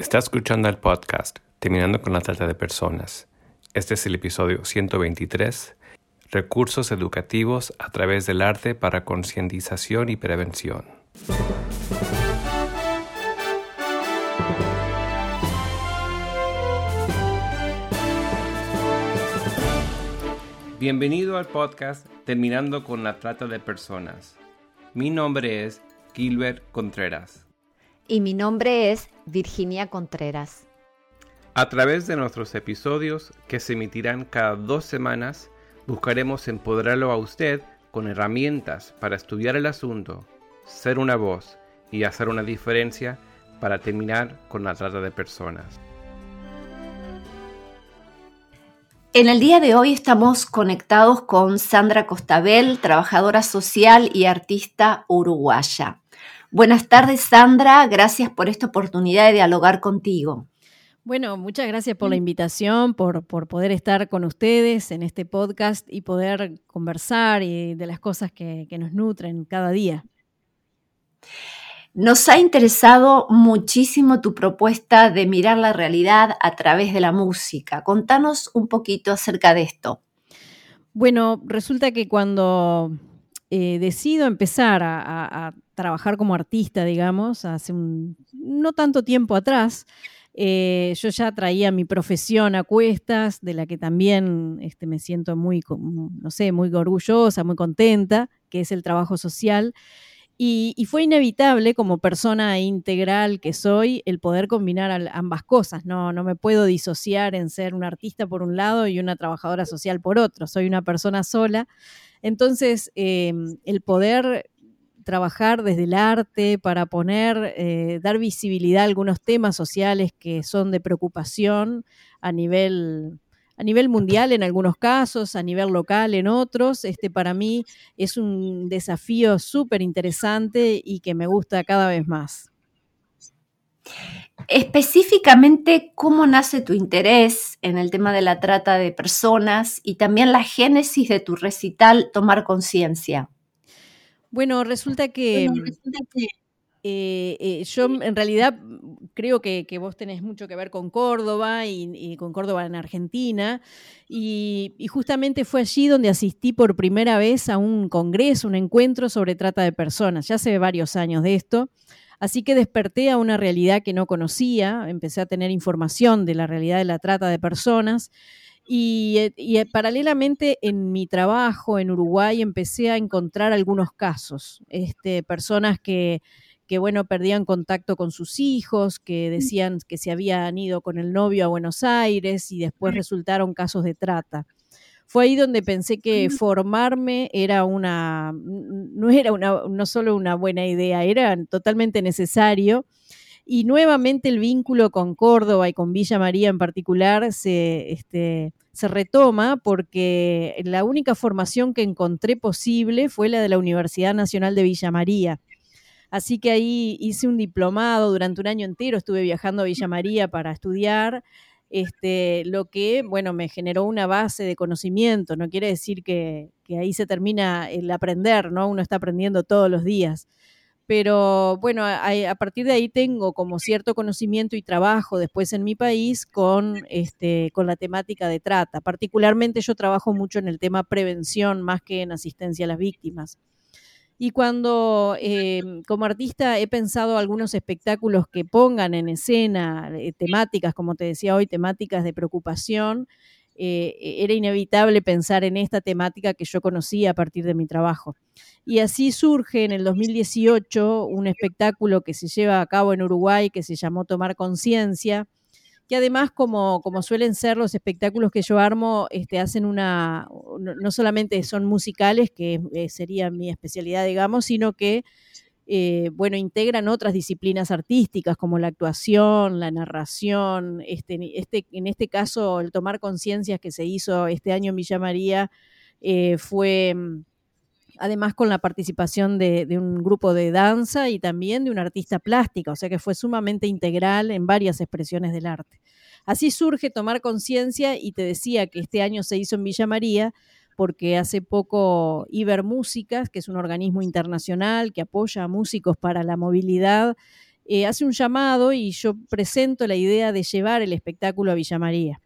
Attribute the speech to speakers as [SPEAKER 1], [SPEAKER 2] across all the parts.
[SPEAKER 1] Está escuchando el podcast Terminando con la Trata de Personas. Este es el episodio 123, Recursos Educativos a través del arte para concientización y prevención. Bienvenido al podcast Terminando con la Trata de Personas. Mi nombre es Gilbert Contreras.
[SPEAKER 2] Y mi nombre es Virginia Contreras.
[SPEAKER 1] A través de nuestros episodios, que se emitirán cada dos semanas, buscaremos empoderarlo a usted con herramientas para estudiar el asunto, ser una voz y hacer una diferencia para terminar con la trata de personas.
[SPEAKER 2] En el día de hoy estamos conectados con Sandra Costabel, trabajadora social y artista uruguaya. Buenas tardes, Sandra. Gracias por esta oportunidad de dialogar contigo.
[SPEAKER 3] Bueno, muchas gracias por la invitación, por, poder estar con ustedes en este podcast y poder conversar y de las cosas que, que nos nutren cada día.
[SPEAKER 2] Nos ha interesado muchísimo tu propuesta de mirar la realidad a través de la música. Contanos un poquito acerca de esto.
[SPEAKER 3] Bueno, resulta que cuando eh, decido empezar a, trabajar como artista, digamos, hace no tanto tiempo atrás, eh, yo ya traía mi profesión a cuestas, de la que también este, me siento muy, no sé, muy orgullosa, muy contenta, que es el trabajo social. Y, fue inevitable como persona integral que soy el poder combinar ambas cosas. No, no me puedo disociar en ser un artista por un lado y una trabajadora social por otro. Soy una persona sola. Entonces, em, el poder trabajar desde el arte para poner, eh, dar visibilidad a algunos temas sociales que son de preocupación a nivel a nivel mundial en algunos casos, a nivel local en otros. Este para mí es un desafío súper interesante y que me gusta cada vez más.
[SPEAKER 2] Específicamente, ¿cómo nace tu interés en el tema de la trata de personas y también la génesis de tu recital Tomar Conciencia?
[SPEAKER 3] Bueno, resulta que, bueno, resulta que eh, eh, yo en realidad creo que, vos tenés mucho que ver con Córdoba y, con Córdoba en Argentina. Y, justamente fue allí donde asistí por primera vez a un congreso, un encuentro sobre trata de personas. Ya hace varios años de esto. Así que desperté a una realidad que no conocía, empecé a tener información de la realidad de la trata de personas. Y, y, paralelamente en mi trabajo en Uruguay empecé a encontrar algunos casos, este, personas que, que bueno, perdían contacto con sus hijos, que mm. decían que se habían ido con el novio a Buenos Aires y después resultaron casos de trata. Fue ahí donde pensé que formarme era una, no era una, no solo una buena idea, era totalmente necesario. Y nuevamente el vínculo con Córdoba y con Villa María en particular se, este, se retoma porque la única formación que encontré posible fue la de la Universidad Nacional de Villa María. Así que ahí hice un diplomado durante un año entero, estuve viajando a Villa María para estudiar. Este, lo que, bueno, me generó una base de conocimiento. No quiere decir que, ahí se termina el aprender, ¿no? Uno está aprendiendo todos los días. Pero bueno, a, partir de ahí tengo como cierto conocimiento y trabajo después en mi país con, este, con la temática de trata. Particularmente yo trabajo mucho en el tema prevención más que en asistencia a las víctimas. Y cuando em, como artista he pensado algunos espectáculos que pongan en escena eh, temáticas, como te decía hoy, temáticas de preocupación, eh, e, era inevitable pensar en esta temática que yo conocía a partir de mi trabajo. Y así surge en el 2018 un espectáculo que se lleva a cabo en Uruguay que se llamó Tomar Conciencia, que además, como, como suelen ser los espectáculos que yo armo, este, hacen una, no, solamente son musicales, que eh, sería mi especialidad, digamos, sino que, eh, bueno, integran otras disciplinas artísticas como la actuación, la narración, este, este, en este caso el tomar conciencias que se hizo este año en Villa María eh, fue mm, además con la participación de, un grupo de danza y también de un artista plástica, o sea que fue sumamente integral en varias expresiones del arte. Así surge tomar conciencia y te decía que este año se hizo en Villa María porque hace poco Iber Músicas, que es un organismo internacional que apoya a músicos para la movilidad, eh, hace un llamado y yo presento la idea de llevar el espectáculo a Villa María.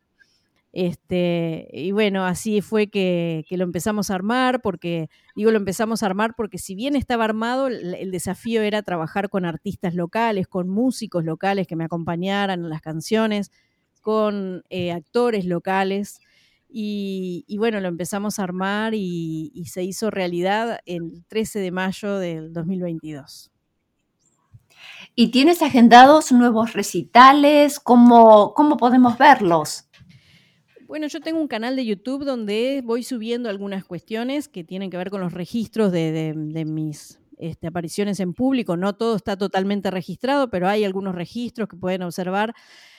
[SPEAKER 3] Este, y bueno, así fue que, lo empezamos a armar, porque, digo, lo empezamos a armar porque si bien estaba armado, el, desafío era trabajar con artistas locales, con músicos locales que me acompañaran en las canciones, con eh, actores locales. Y, bueno, lo empezamos a armar y, se hizo realidad el 13 de mayo del 2022.
[SPEAKER 2] ¿Y tienes agendados nuevos recitales? ¿Cómo, cómo podemos verlos?
[SPEAKER 3] Bueno, yo tengo un canal de YouTube donde voy subiendo algunas cuestiones que tienen que ver con los registros de, mis este, apariciones en público. No todo está totalmente registrado, pero hay algunos registros que pueden observar.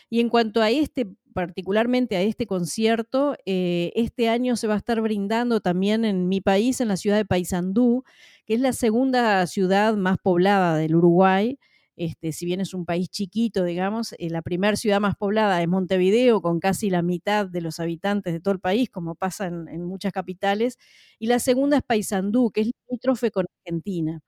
[SPEAKER 3] Y en cuanto a este, particularmente a este concierto, eh, este año se va a estar brindando también en mi país, en la ciudad de Paysandú, que es la segunda ciudad más poblada del Uruguay. Este, si bien es un país chiquito, digamos, eh, la primera ciudad más poblada es Montevideo, con casi la mitad de los habitantes de todo el país, como pasa en, muchas capitales, y la segunda es Paysandú, que es limítrofe con Argentina.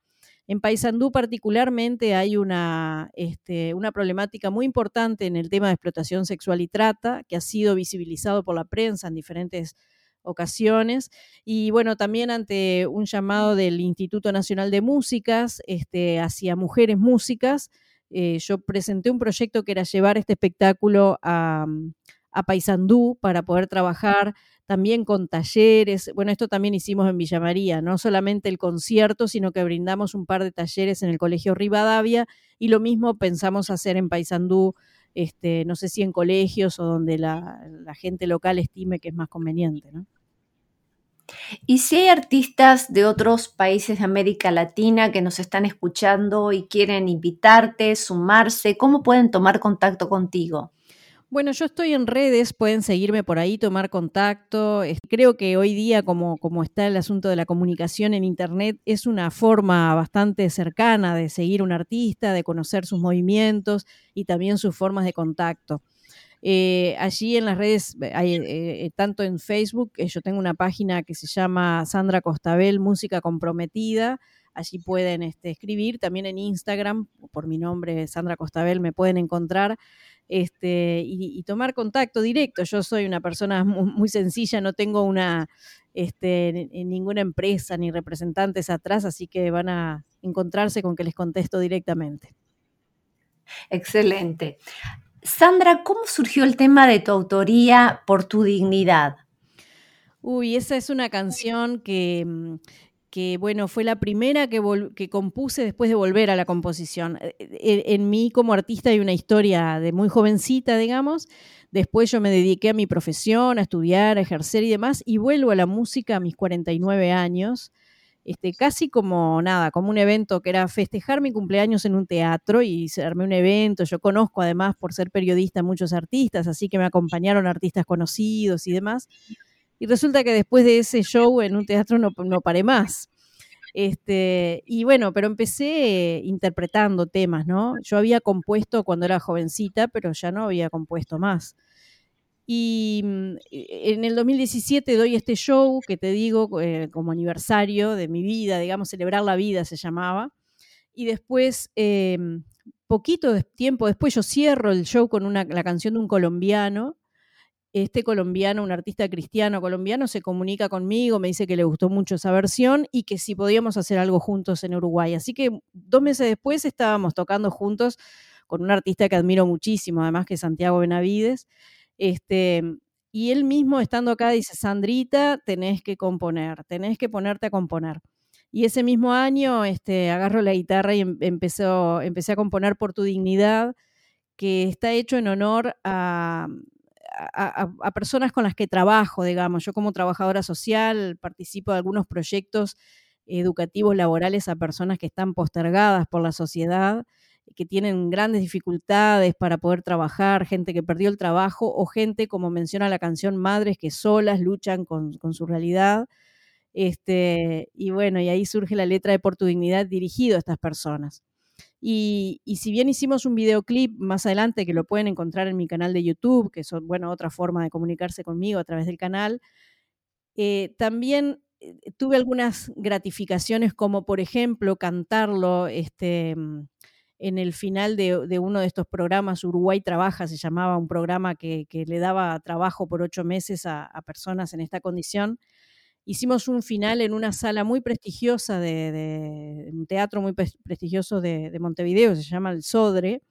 [SPEAKER 3] En Paysandú particularmente hay una, este, una problemática muy importante en el tema de explotación sexual y trata, que ha sido visibilizado por la prensa en diferentes ocasiones. Y bueno, también ante un llamado del Instituto Nacional de Músicas este, hacia mujeres músicas, eh, yo presenté un proyecto que era llevar este espectáculo a, a Paysandú para poder trabajar también con talleres. Bueno, esto también hicimos en Villa María, no solamente el concierto, sino que brindamos un par de talleres en el Colegio Rivadavia y lo mismo pensamos hacer en Paysandú, este, no sé si en colegios o donde la, la gente local estime que es más conveniente, ¿no?
[SPEAKER 2] Y si hay artistas de otros países de América Latina que nos están escuchando y quieren invitarte, sumarse, ¿cómo pueden tomar contacto contigo?
[SPEAKER 3] Bueno, yo estoy en redes, pueden seguirme por ahí, tomar contacto. Creo que hoy día, como, como está el asunto de la comunicación en Internet, es una forma bastante cercana de seguir un artista, de conocer sus movimientos y también sus formas de contacto. Eh, allí en las redes, eh, hay, eh, tanto en Facebook, yo tengo una página que se llama Sandra Costabel, Música Comprometida. Allí pueden este, escribir. También en Instagram, por mi nombre, Sandra Costabel, me pueden encontrar. Este, y, tomar contacto directo. Yo soy una persona muy, sencilla, no tengo una este, ninguna empresa ni representantes atrás, así que van a encontrarse con que les contesto directamente.
[SPEAKER 2] Excelente. Sandra, ¿cómo surgió el tema de tu autoría por tu dignidad?
[SPEAKER 3] Uy, esa es una canción que, mm, que bueno, fue la primera que, que, compuse después de volver a la composición. Eh, eh, en, mí como artista hay una historia de muy jovencita, digamos. Después yo me dediqué a mi profesión, a estudiar, a ejercer y demás, y vuelvo a la música a mis 49 años. Este, casi como nada, como un evento que era festejar mi cumpleaños en un teatro y armé un evento. Yo conozco además por ser periodista muchos artistas, así que me acompañaron artistas conocidos y demás. Y resulta que después de ese show en un teatro no, no paré más. Este, y bueno, pero empecé interpretando temas, ¿no? Yo había compuesto cuando era jovencita, pero ya no había compuesto más. Y mm, e, en el 2017 doy este show que te digo eh, como aniversario de mi vida, digamos, celebrar la vida se llamaba. Y después, em, poquito de tiempo después, yo cierro el show con una, la canción de un colombiano este colombiano, un artista cristiano colombiano, se comunica conmigo, me dice que le gustó mucho esa versión y que si podíamos hacer algo juntos en Uruguay. Así que dos meses después estábamos tocando juntos con un artista que admiro muchísimo, además que Santiago Benavides. Este, y él mismo estando acá dice, Sandrita, tenés que componer, tenés que ponerte a componer. Y ese mismo año este, agarro la guitarra y em, empecé a componer Por tu dignidad, que está hecho en honor a, a, personas con las que trabajo, digamos. Yo como trabajadora social participo de algunos proyectos educativos laborales a personas que están postergadas por la sociedad, que tienen grandes dificultades para poder trabajar, gente que perdió el trabajo o gente, como menciona la canción, madres que solas luchan con, su realidad. Este, y bueno, y ahí surge la letra de Por tu dignidad dirigido a estas personas. Y, si bien hicimos un videoclip más adelante que lo pueden encontrar en mi canal de YouTube, que es bueno, otra forma de comunicarse conmigo a través del canal, eh, también eh, tuve algunas gratificaciones como por ejemplo cantarlo este, mm, en el final de, uno de estos programas, Uruguay Trabaja, se llamaba un programa que, le daba trabajo por ocho meses a, personas en esta condición. Hicimos un final en una sala muy prestigiosa, de, un teatro muy prestigioso de, Montevideo, se llama El Sodre,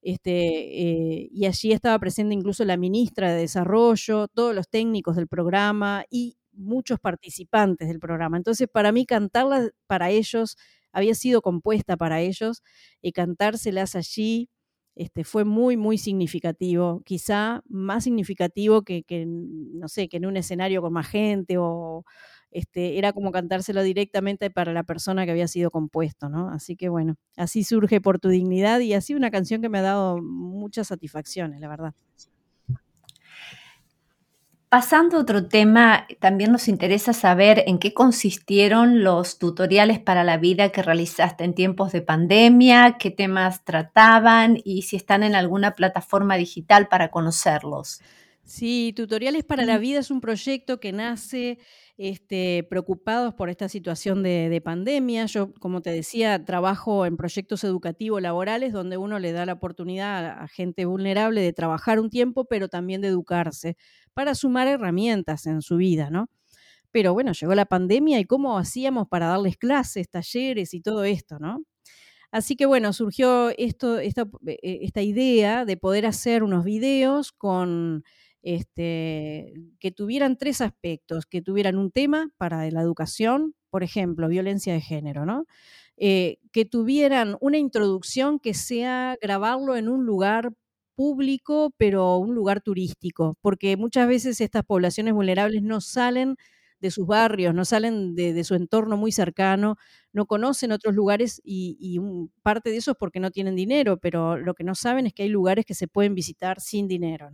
[SPEAKER 3] este, eh, y allí estaba presente incluso la ministra de Desarrollo, todos los técnicos del programa y muchos participantes del programa. Entonces, para mí, cantarla para ellos había sido compuesta para ellos y cantárselas allí este, fue muy, muy significativo, quizá más significativo que, no sé, que en un escenario con más gente o este, era como cantárselo directamente para la persona que había sido compuesto, ¿no? Así que bueno, así surge por tu dignidad y así una canción que me ha dado muchas satisfacciones, la verdad.
[SPEAKER 2] Pasando a otro tema, también nos interesa saber en qué consistieron los tutoriales para la vida que realizaste en tiempos de pandemia, qué temas trataban y si están en alguna plataforma digital para conocerlos.
[SPEAKER 3] Sí, Tutoriales para la Vida es un proyecto que nace este, preocupados por esta situación de, pandemia. Yo, como te decía, trabajo en proyectos educativos laborales donde uno le da la oportunidad a, gente vulnerable de trabajar un tiempo, pero también de educarse para sumar herramientas en su vida, ¿no? Pero bueno, llegó la pandemia y cómo hacíamos para darles clases, talleres y todo esto, ¿no? Así que bueno, surgió esto, esta, eh, esta idea de poder hacer unos videos con este, que tuvieran tres aspectos, que tuvieran un tema para la educación, por ejemplo, violencia de género. Eh, que tuvieran una introducción que sea grabarlo en un lugar público, pero un lugar turístico, porque muchas veces estas poblaciones vulnerables no salen de sus barrios, no salen de, su entorno muy cercano, no conocen otros lugares y, parte de eso es porque no tienen dinero, pero lo que no saben es que hay lugares que se pueden visitar sin dinero.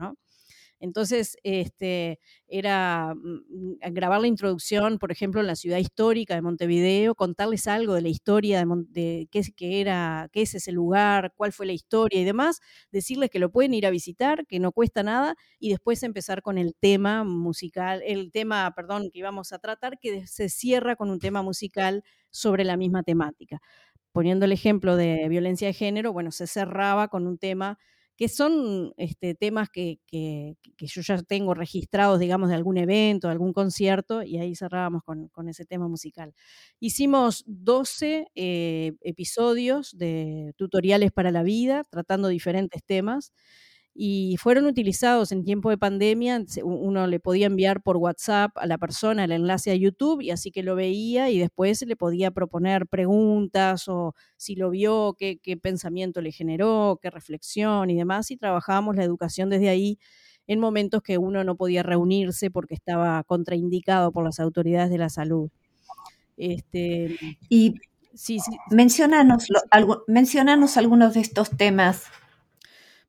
[SPEAKER 3] Entonces, este, era mm, grabar la introducción, por ejemplo, en la ciudad histórica de Montevideo, contarles algo de la historia de, qué, qué, era, qué es ese lugar, cuál fue la historia y demás, decirles que lo pueden ir a visitar, que no cuesta nada, y después empezar con el tema musical, el tema, perdón, que íbamos a tratar, que se cierra con un tema musical sobre la misma temática. Poniendo el ejemplo de violencia de género, bueno, se cerraba con un tema que son este, temas que, yo ya tengo registrados, digamos, de algún evento, algún concierto, y ahí cerrábamos con, ese tema musical. Hicimos 12 eh, episodios de tutoriales para la vida, tratando diferentes temas y fueron utilizados en tiempo de pandemia. Uno le podía enviar por WhatsApp a la persona el enlace a YouTube y así que lo veía y después le podía proponer preguntas o si lo vio, qué, pensamiento le generó, qué reflexión y demás. Y trabajábamos la educación desde ahí en momentos que uno no podía reunirse porque estaba contraindicado por las autoridades de la salud.
[SPEAKER 2] Este, y sí, sí. Mencionanos, mencionanos algunos de estos temas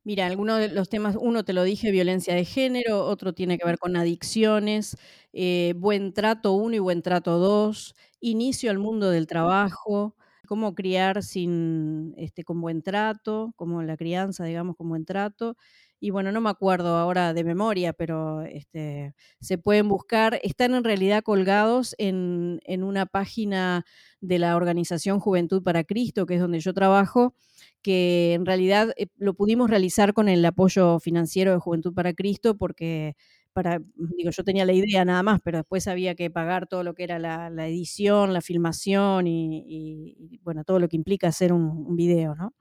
[SPEAKER 3] Mira, algunos de los temas, uno te lo dije, violencia de género, otro tiene que ver con adicciones, eh, buen trato 1 y buen trato 2, inicio al mundo del trabajo, cómo criar sin, este, con buen trato, como la crianza, digamos, con buen trato. Y bueno, no me acuerdo ahora de memoria, pero este, se pueden buscar. Están en realidad colgados en, una página de la organización Juventud para Cristo, que es donde yo trabajo, que en realidad eh, lo pudimos realizar con el apoyo financiero de Juventud para Cristo, porque para, digo, yo tenía la idea nada más, pero después había que pagar todo lo que era la, edición, la filmación y, bueno, todo lo que implica hacer un, un, video, ¿no?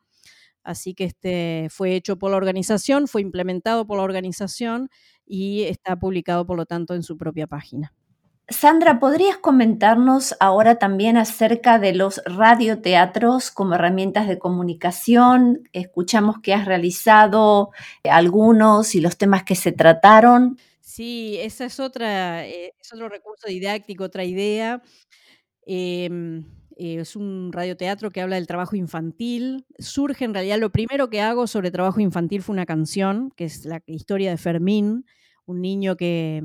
[SPEAKER 3] Así que este fue hecho por la organización, fue implementado por la organización y está publicado, por lo tanto, en su propia página.
[SPEAKER 2] Sandra, ¿podrías comentarnos ahora también acerca de los radioteatros como herramientas de comunicación? Escuchamos que has realizado algunos y los temas que se trataron.
[SPEAKER 3] Sí, esa es otra, eh, es otro recurso didáctico, otra idea. Em, eh, es un radioteatro que habla del trabajo infantil. Surge en realidad, lo primero que hago sobre trabajo infantil fue una canción, que es la historia de Fermín, un niño que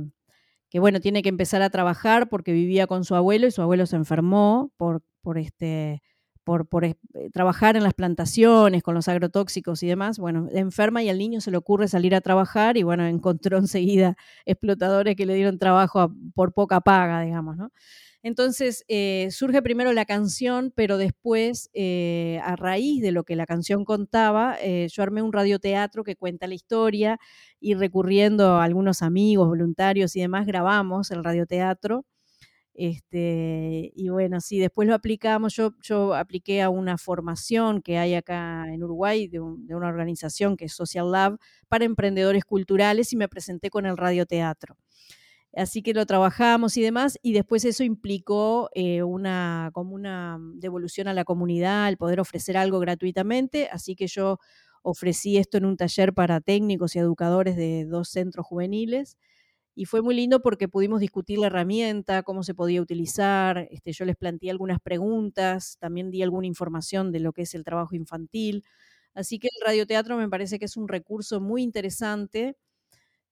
[SPEAKER 3] que bueno, tiene que empezar a trabajar porque vivía con su abuelo y su abuelo se enfermó por, por este, por, por, eh, trabajar en las plantaciones con los agrotóxicos y demás, bueno, enferma y al niño se le ocurre salir a trabajar y bueno, encontró enseguida explotadores que le dieron trabajo por poca paga, digamos, ¿no? Entonces eh, surge primero la canción, pero después, eh, a raíz de lo que la canción contaba, eh, yo armé un radioteatro que cuenta la historia y recurriendo a algunos amigos, voluntarios y demás, grabamos el radioteatro. Este, y bueno, sí, después lo aplicamos. Yo, apliqué a una formación que hay acá en Uruguay de una organización que es Social Lab para emprendedores culturales y me presenté con el radioteatro. Así que lo trabajamos y demás, y después eso implicó eh, una, como una devolución a la comunidad, el poder ofrecer algo gratuitamente, así que yo ofrecí esto en un taller para técnicos y educadores de dos centros juveniles, y fue muy lindo porque pudimos discutir la herramienta, cómo se podía utilizar, este, yo les planteé algunas preguntas, también di alguna información de lo que es el trabajo infantil, así que el radioteatro me parece que es un recurso muy interesante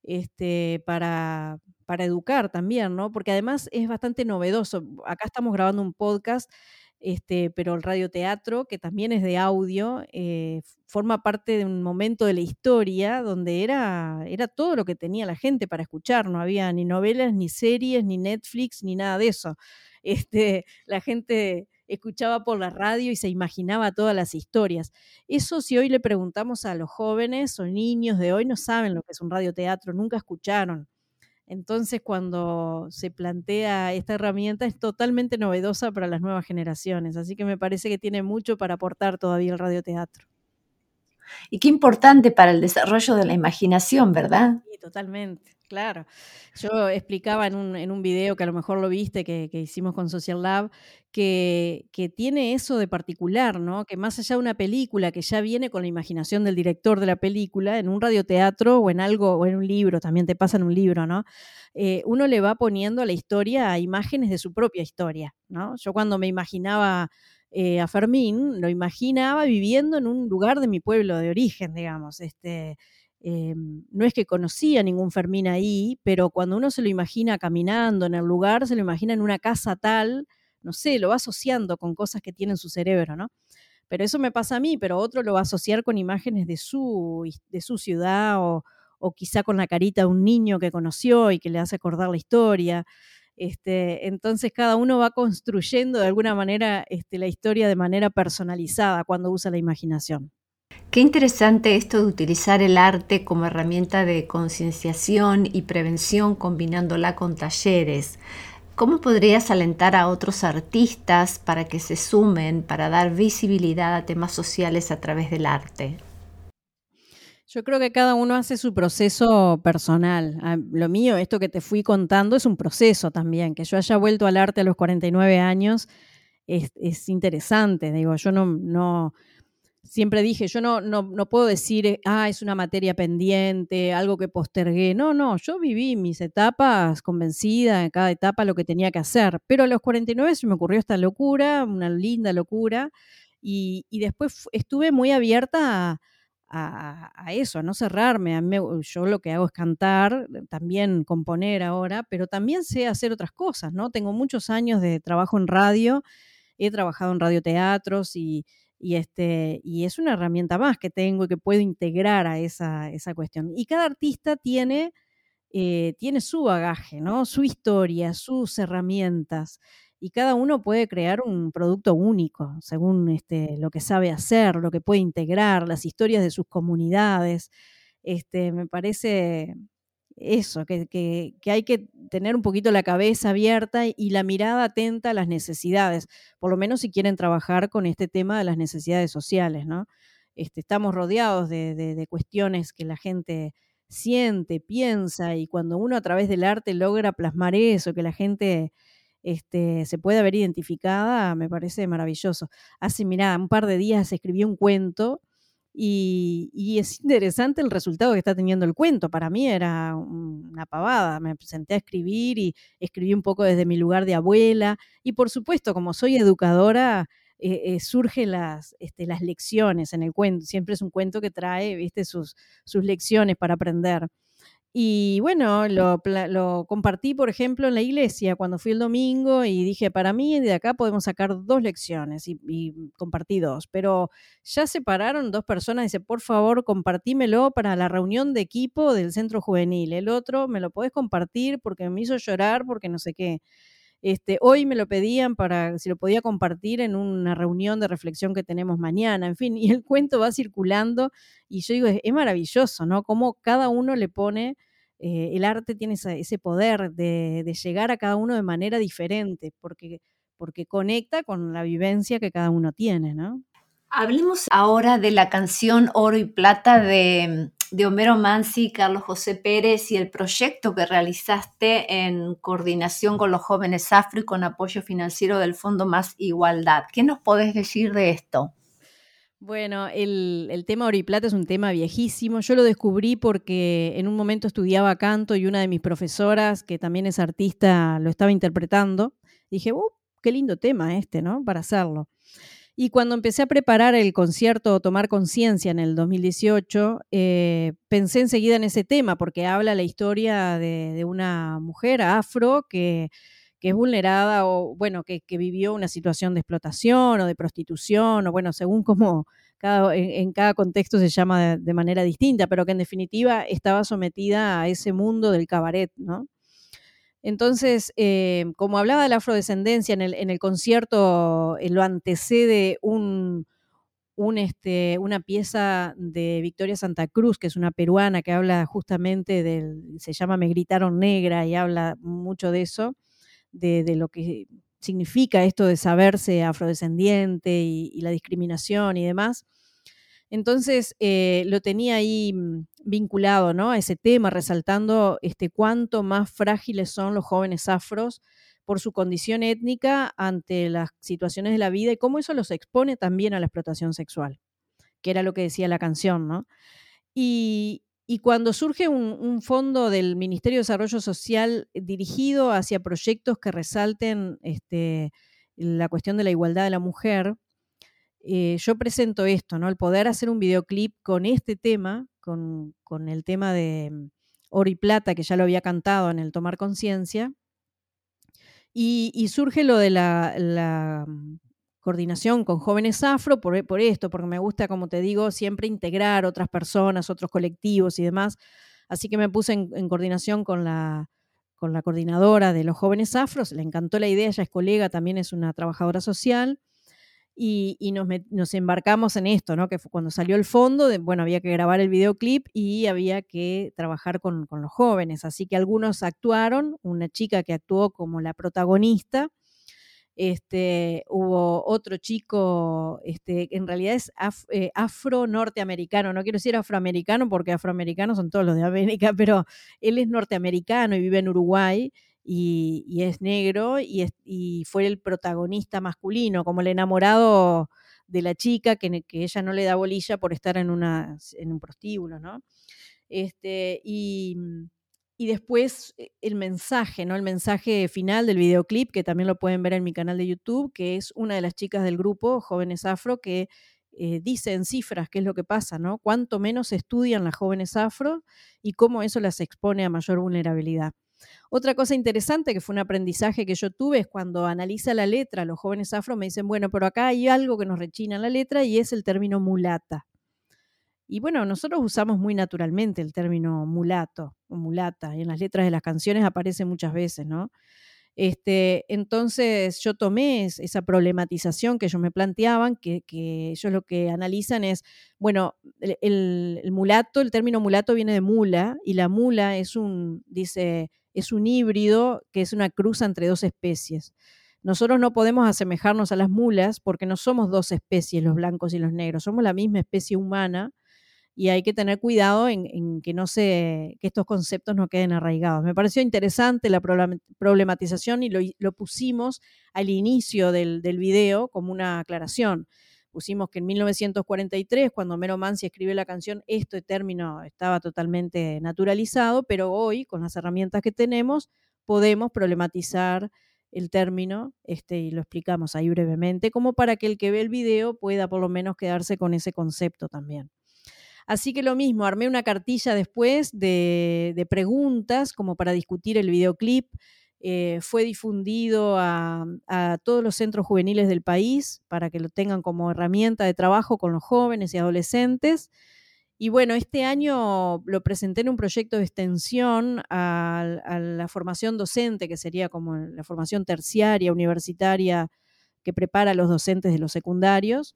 [SPEAKER 3] este, para, para educar también, ¿no? Porque además es bastante novedoso. Acá estamos grabando un podcast, este, pero el radioteatro, que también es de audio, eh, forma parte de un momento de la historia donde era, era todo lo que tenía la gente para escuchar. No había ni novelas, ni series, ni Netflix, ni nada de eso. Este, la gente escuchaba por la radio y se imaginaba todas las historias. Eso si hoy le preguntamos a los jóvenes o niños de hoy no saben lo que es un radioteatro, nunca escucharon. Entonces, cuando se plantea esta herramienta es totalmente novedosa para las nuevas generaciones, así que me parece que tiene mucho para aportar todavía el radioteatro.
[SPEAKER 2] Y qué importante para el desarrollo de la imaginación, ¿verdad?
[SPEAKER 3] Sí, totalmente. Claro. Yo explicaba en un, en video que a lo mejor lo viste, que, hicimos con Social Lab, que, tiene eso de particular, ¿no? Que más allá de una película que ya viene con la imaginación del director de la película, en un radioteatro o en algo, o en un libro, también te pasa en un libro, ¿no? Eh, uno le va poniendo a la historia a imágenes de su propia historia, ¿no? Yo cuando me imaginaba eh, a Fermín, lo imaginaba viviendo en un lugar de mi pueblo de origen, digamos, este Em, no es que conocía ningún Fermín ahí, pero cuando uno se lo imagina caminando en el lugar, se lo imagina en una casa tal, no sé, lo va asociando con cosas que tiene en su cerebro, ¿no? Pero eso me pasa a mí, pero otro lo va a asociar con imágenes de su, de su ciudad o, quizá con la carita de un niño que conoció y que le hace acordar la historia. Este, entonces cada uno va construyendo de alguna manera este, la historia de manera personalizada cuando usa la imaginación.
[SPEAKER 2] Qué interesante esto de utilizar el arte como herramienta de concienciación y prevención combinándola con talleres. ¿Cómo podrías alentar a otros artistas para que se sumen, para dar visibilidad a temas sociales a través del arte?
[SPEAKER 3] Yo creo que cada uno hace su proceso personal. Ah, lo mío, esto que te fui contando, es un proceso también. Que yo haya vuelto al arte a los 49 años es, es interesante. Digo, yo no, no, siempre dije, yo no, no, puedo decir, ah, es una materia pendiente, algo que postergué. No, no, yo viví mis etapas convencida en cada etapa lo que tenía que hacer. Pero a los 49 se me ocurrió esta locura, una linda locura, y, después estuve muy abierta a, eso, a no cerrarme. A yo lo que hago es cantar, también componer ahora, pero también sé hacer otras cosas, ¿no? Tengo muchos años de trabajo en radio, he trabajado en radioteatros y y, este, y es una herramienta más que tengo y que puedo integrar a esa, esa cuestión. Y cada artista tiene, eh, tiene su bagaje, ¿no? su historia, sus herramientas. Y cada uno puede crear un producto único, según este, lo que sabe hacer, lo que puede integrar, las historias de sus comunidades. Este, me parece eso, que, hay que tener un poquito la cabeza abierta y la mirada atenta a las necesidades, por lo menos si quieren trabajar con este tema de las necesidades sociales, ¿no? Este, estamos rodeados de, cuestiones que la gente siente, piensa, y cuando uno a través del arte logra plasmar eso, que la gente este, se pueda ver identificada, me parece maravilloso. Hace, mira, un par de días escribí un cuento y, es interesante el resultado que está teniendo el cuento. Para mí era una pavada. Me senté a escribir y escribí un poco desde mi lugar de abuela. Y por supuesto, como soy educadora, eh, eh, surgen las, este, las lecciones en el cuento. Siempre es un cuento que trae ¿viste? Sus, sus lecciones para aprender. Y bueno, lo, compartí, por ejemplo, en la iglesia cuando fui el domingo y dije, para mí de acá podemos sacar dos lecciones y, compartí dos, pero ya separaron dos personas, dice, por favor, compartímelo para la reunión de equipo del centro juvenil. El otro, me lo podés compartir porque me hizo llorar, porque no sé qué. Este, hoy me lo pedían para si lo podía compartir en una reunión de reflexión que tenemos mañana, en fin, y el cuento va circulando y yo digo, es, maravilloso, ¿no? Cómo cada uno le pone, eh, el arte tiene ese poder de, de, llegar a cada uno de manera diferente, porque, porque conecta con la vivencia que cada uno tiene, ¿no?
[SPEAKER 2] Hablemos ahora de la canción Oro y Plata de, Homero Mansi, Carlos José Pérez y el proyecto que realizaste en coordinación con los jóvenes afro y con apoyo financiero del Fondo Más Igualdad. ¿Qué nos podés decir de esto?
[SPEAKER 3] Bueno, el, el, tema Oro y Plata es un tema viejísimo. Yo lo descubrí porque en un momento estudiaba canto y una de mis profesoras, que también es artista, lo estaba interpretando. Dije, uh, qué lindo tema este, ¿no? Para hacerlo. Y cuando empecé a preparar el concierto Tomar Conciencia en el 2018, eh, pensé enseguida en ese tema, porque habla la historia de, una mujer afro que, es vulnerada o, bueno, que, vivió una situación de explotación o de prostitución, o bueno, según cada, en, cada contexto se llama de manera distinta, pero que en definitiva estaba sometida a ese mundo del cabaret, ¿no? Entonces, eh, como hablaba de la afrodescendencia en el, concierto, eh, lo antecede un, este, una pieza de Victoria Santa Cruz, que es una peruana que habla justamente del, se llama Me gritaron negra y habla mucho de eso, de, lo que significa esto de saberse afrodescendiente y la discriminación y demás. Entonces eh, lo tenía ahí mm, vinculado ¿no? a ese tema, resaltando este, cuánto más frágiles son los jóvenes afros por su condición étnica ante las situaciones de la vida y cómo eso los expone también a la explotación sexual, que era lo que decía la canción, ¿no? Y, cuando surge un, fondo del Ministerio de Desarrollo Social dirigido hacia proyectos que resalten este, la cuestión de la igualdad de la mujer, eh, yo presento esto, ¿no? El poder hacer un videoclip con este tema, con, el tema de mm, Oro y Plata, que ya lo había cantado en el Tomar Conciencia. Y, surge lo de la, mm, coordinación con jóvenes afro por, esto, porque me gusta, como te digo, siempre integrar otras personas, otros colectivos y demás. Así que me puse en, coordinación con la, con la coordinadora de los jóvenes afros, le encantó la idea, ella es colega, también es una trabajadora social y, nos, embarcamos en esto, ¿no? Que fue cuando salió el fondo, bueno, había que grabar el videoclip y había que trabajar con, los jóvenes. Así que algunos actuaron, una chica que actuó como la protagonista, este, hubo otro chico, este, en realidad es eh, afro-norteamericano, no quiero decir afroamericano porque afroamericanos son todos los de América, pero él es norteamericano y vive en Uruguay y, es negro y, fue el protagonista masculino, como el enamorado de la chica que, ella no le da bolilla por estar en, una, un prostíbulo, ¿no? Este, y, y después eh, el mensaje, ¿no? El mensaje final del videoclip, que también lo pueden ver en mi canal de YouTube, que es una de las chicas del grupo, Jóvenes Afro, que eh, dice en cifras qué es lo que pasa, ¿no? Cuánto menos estudian las jóvenes afro y cómo eso las expone a mayor vulnerabilidad. Otra cosa interesante que fue un aprendizaje que yo tuve es cuando analiza la letra, los jóvenes afro me dicen, bueno, pero acá hay algo que nos rechina en la letra y es el término mulata. Y bueno, nosotros usamos muy naturalmente el término mulato o mulata, y en las letras de las canciones aparece muchas veces, ¿no? Este, entonces yo tomé esa problematización que ellos me planteaban, que, ellos lo que analizan es, bueno, el, el, mulato, el término mulato viene de mula, y la mula es un, dice, es un híbrido que es una cruza entre dos especies. Nosotros no podemos asemejarnos a las mulas porque no somos dos especies, los blancos y los negros, somos la misma especie humana y hay que tener cuidado en, que no se, que estos conceptos no queden arraigados. Me pareció interesante la problematización y lo, pusimos al inicio del, del video como una aclaración pusimos que en 1943, cuando Mero Mansi escribe la canción, este término estaba totalmente naturalizado, pero hoy, con las herramientas que tenemos, podemos problematizar el término, este, y lo explicamos ahí brevemente, como para que el que ve el video pueda por lo menos quedarse con ese concepto también. Así que lo mismo, armé una cartilla después de, de preguntas como para discutir el videoclip, eh, fue difundido a, todos los centros juveniles del país para que lo tengan como herramienta de trabajo con los jóvenes y adolescentes. Y bueno, este año lo presenté en un proyecto de extensión a, la formación docente, que sería como la formación terciaria, universitaria, que prepara a los docentes de los secundarios.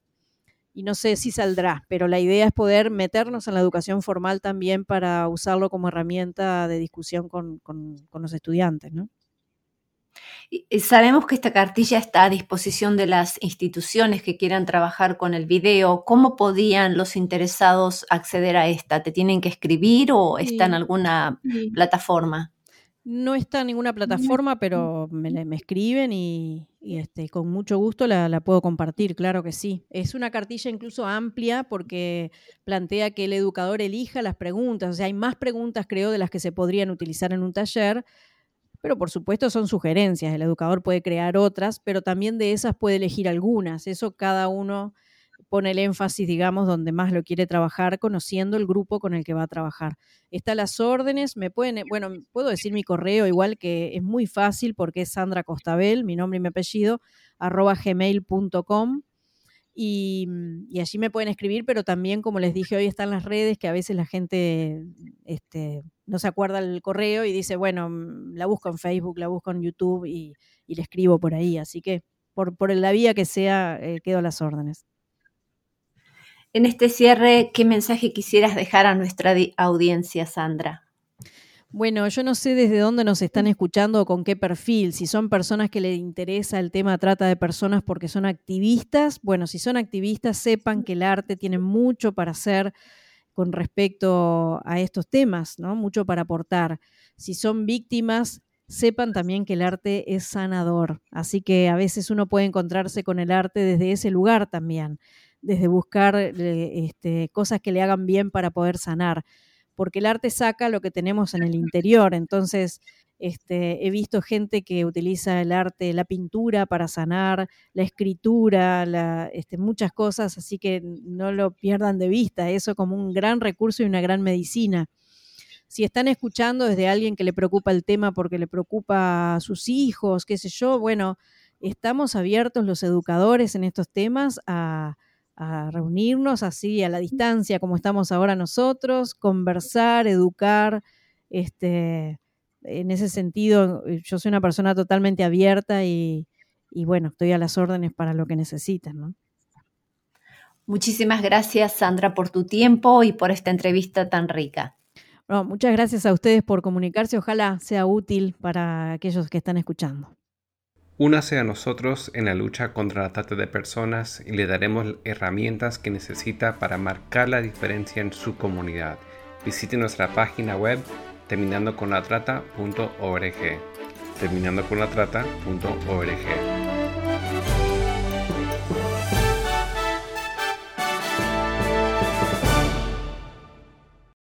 [SPEAKER 3] Y no sé si saldrá, pero la idea es poder meternos en la educación formal también para usarlo como herramienta de discusión con, con los estudiantes, ¿no?
[SPEAKER 2] Sabemos que esta cartilla está a disposición de las instituciones que quieran trabajar con el video. ¿Cómo podían los interesados acceder a esta? ¿Te tienen que escribir o está en alguna plataforma?
[SPEAKER 3] No está en ninguna plataforma, pero me, escriben y, este, con mucho gusto la, la, puedo compartir, claro que sí. Es una cartilla incluso amplia porque plantea que el educador elija las preguntas. O sea, hay más preguntas, creo, de las que se podrían utilizar en un taller pero por supuesto son sugerencias, el educador puede crear otras, pero también de esas puede elegir algunas, eso cada uno pone el énfasis, digamos, donde más lo quiere trabajar, conociendo el grupo con el que va a trabajar. Están las órdenes, me pueden, bueno, puedo decir mi correo igual que es muy fácil porque es Sandra Costabel, mi nombre y mi apellido, arroba gmail.com Mm, y, allí me pueden escribir, pero también, como les dije, hoy están las redes que a veces la gente este, no se acuerda el correo y dice, bueno, mm, la busco en Facebook, la busco en YouTube y, le escribo por ahí. Así que por, la vía que sea, eh, quedo a las órdenes.
[SPEAKER 2] En este cierre, ¿qué mensaje quisieras dejar a nuestra audiencia, Sandra?
[SPEAKER 3] Bueno, yo no sé desde dónde nos están escuchando o con qué perfil, si son personas que les interesa el tema trata de personas porque son activistas. Bueno, si son activistas, sepan que el arte tiene mucho para hacer con respecto a estos temas, ¿no? Mucho para aportar. Si son víctimas, sepan también que el arte es sanador. Así que a veces uno puede encontrarse con el arte desde ese lugar también, desde buscar eh, este, cosas que le hagan bien para poder sanar porque el arte saca lo que tenemos en el interior. Entonces, este, he visto gente que utiliza el arte, la pintura para sanar, la escritura, este, muchas cosas, así que no lo pierdan de vista, eso como un gran recurso y una gran medicina. Si están escuchando desde alguien que le preocupa el tema porque le preocupa a sus hijos, qué sé yo, bueno, estamos abiertos los educadores en estos temas a, a reunirnos así a la distancia como estamos ahora nosotros, conversar, educar. Este, en ese sentido, eh, yo soy una persona totalmente abierta y, bueno, estoy a las órdenes para lo que necesitan.
[SPEAKER 2] Muchísimas gracias, Sandra, por tu tiempo y por esta entrevista tan rica.
[SPEAKER 3] muchas gracias a ustedes por comunicarse. Ojalá sea útil para aquellos que están escuchando.
[SPEAKER 1] Únase a nosotros en la lucha contra la trata de personas y le daremos herramientas que necesita para marcar la diferencia en su comunidad. Visite nuestra página web terminando con la.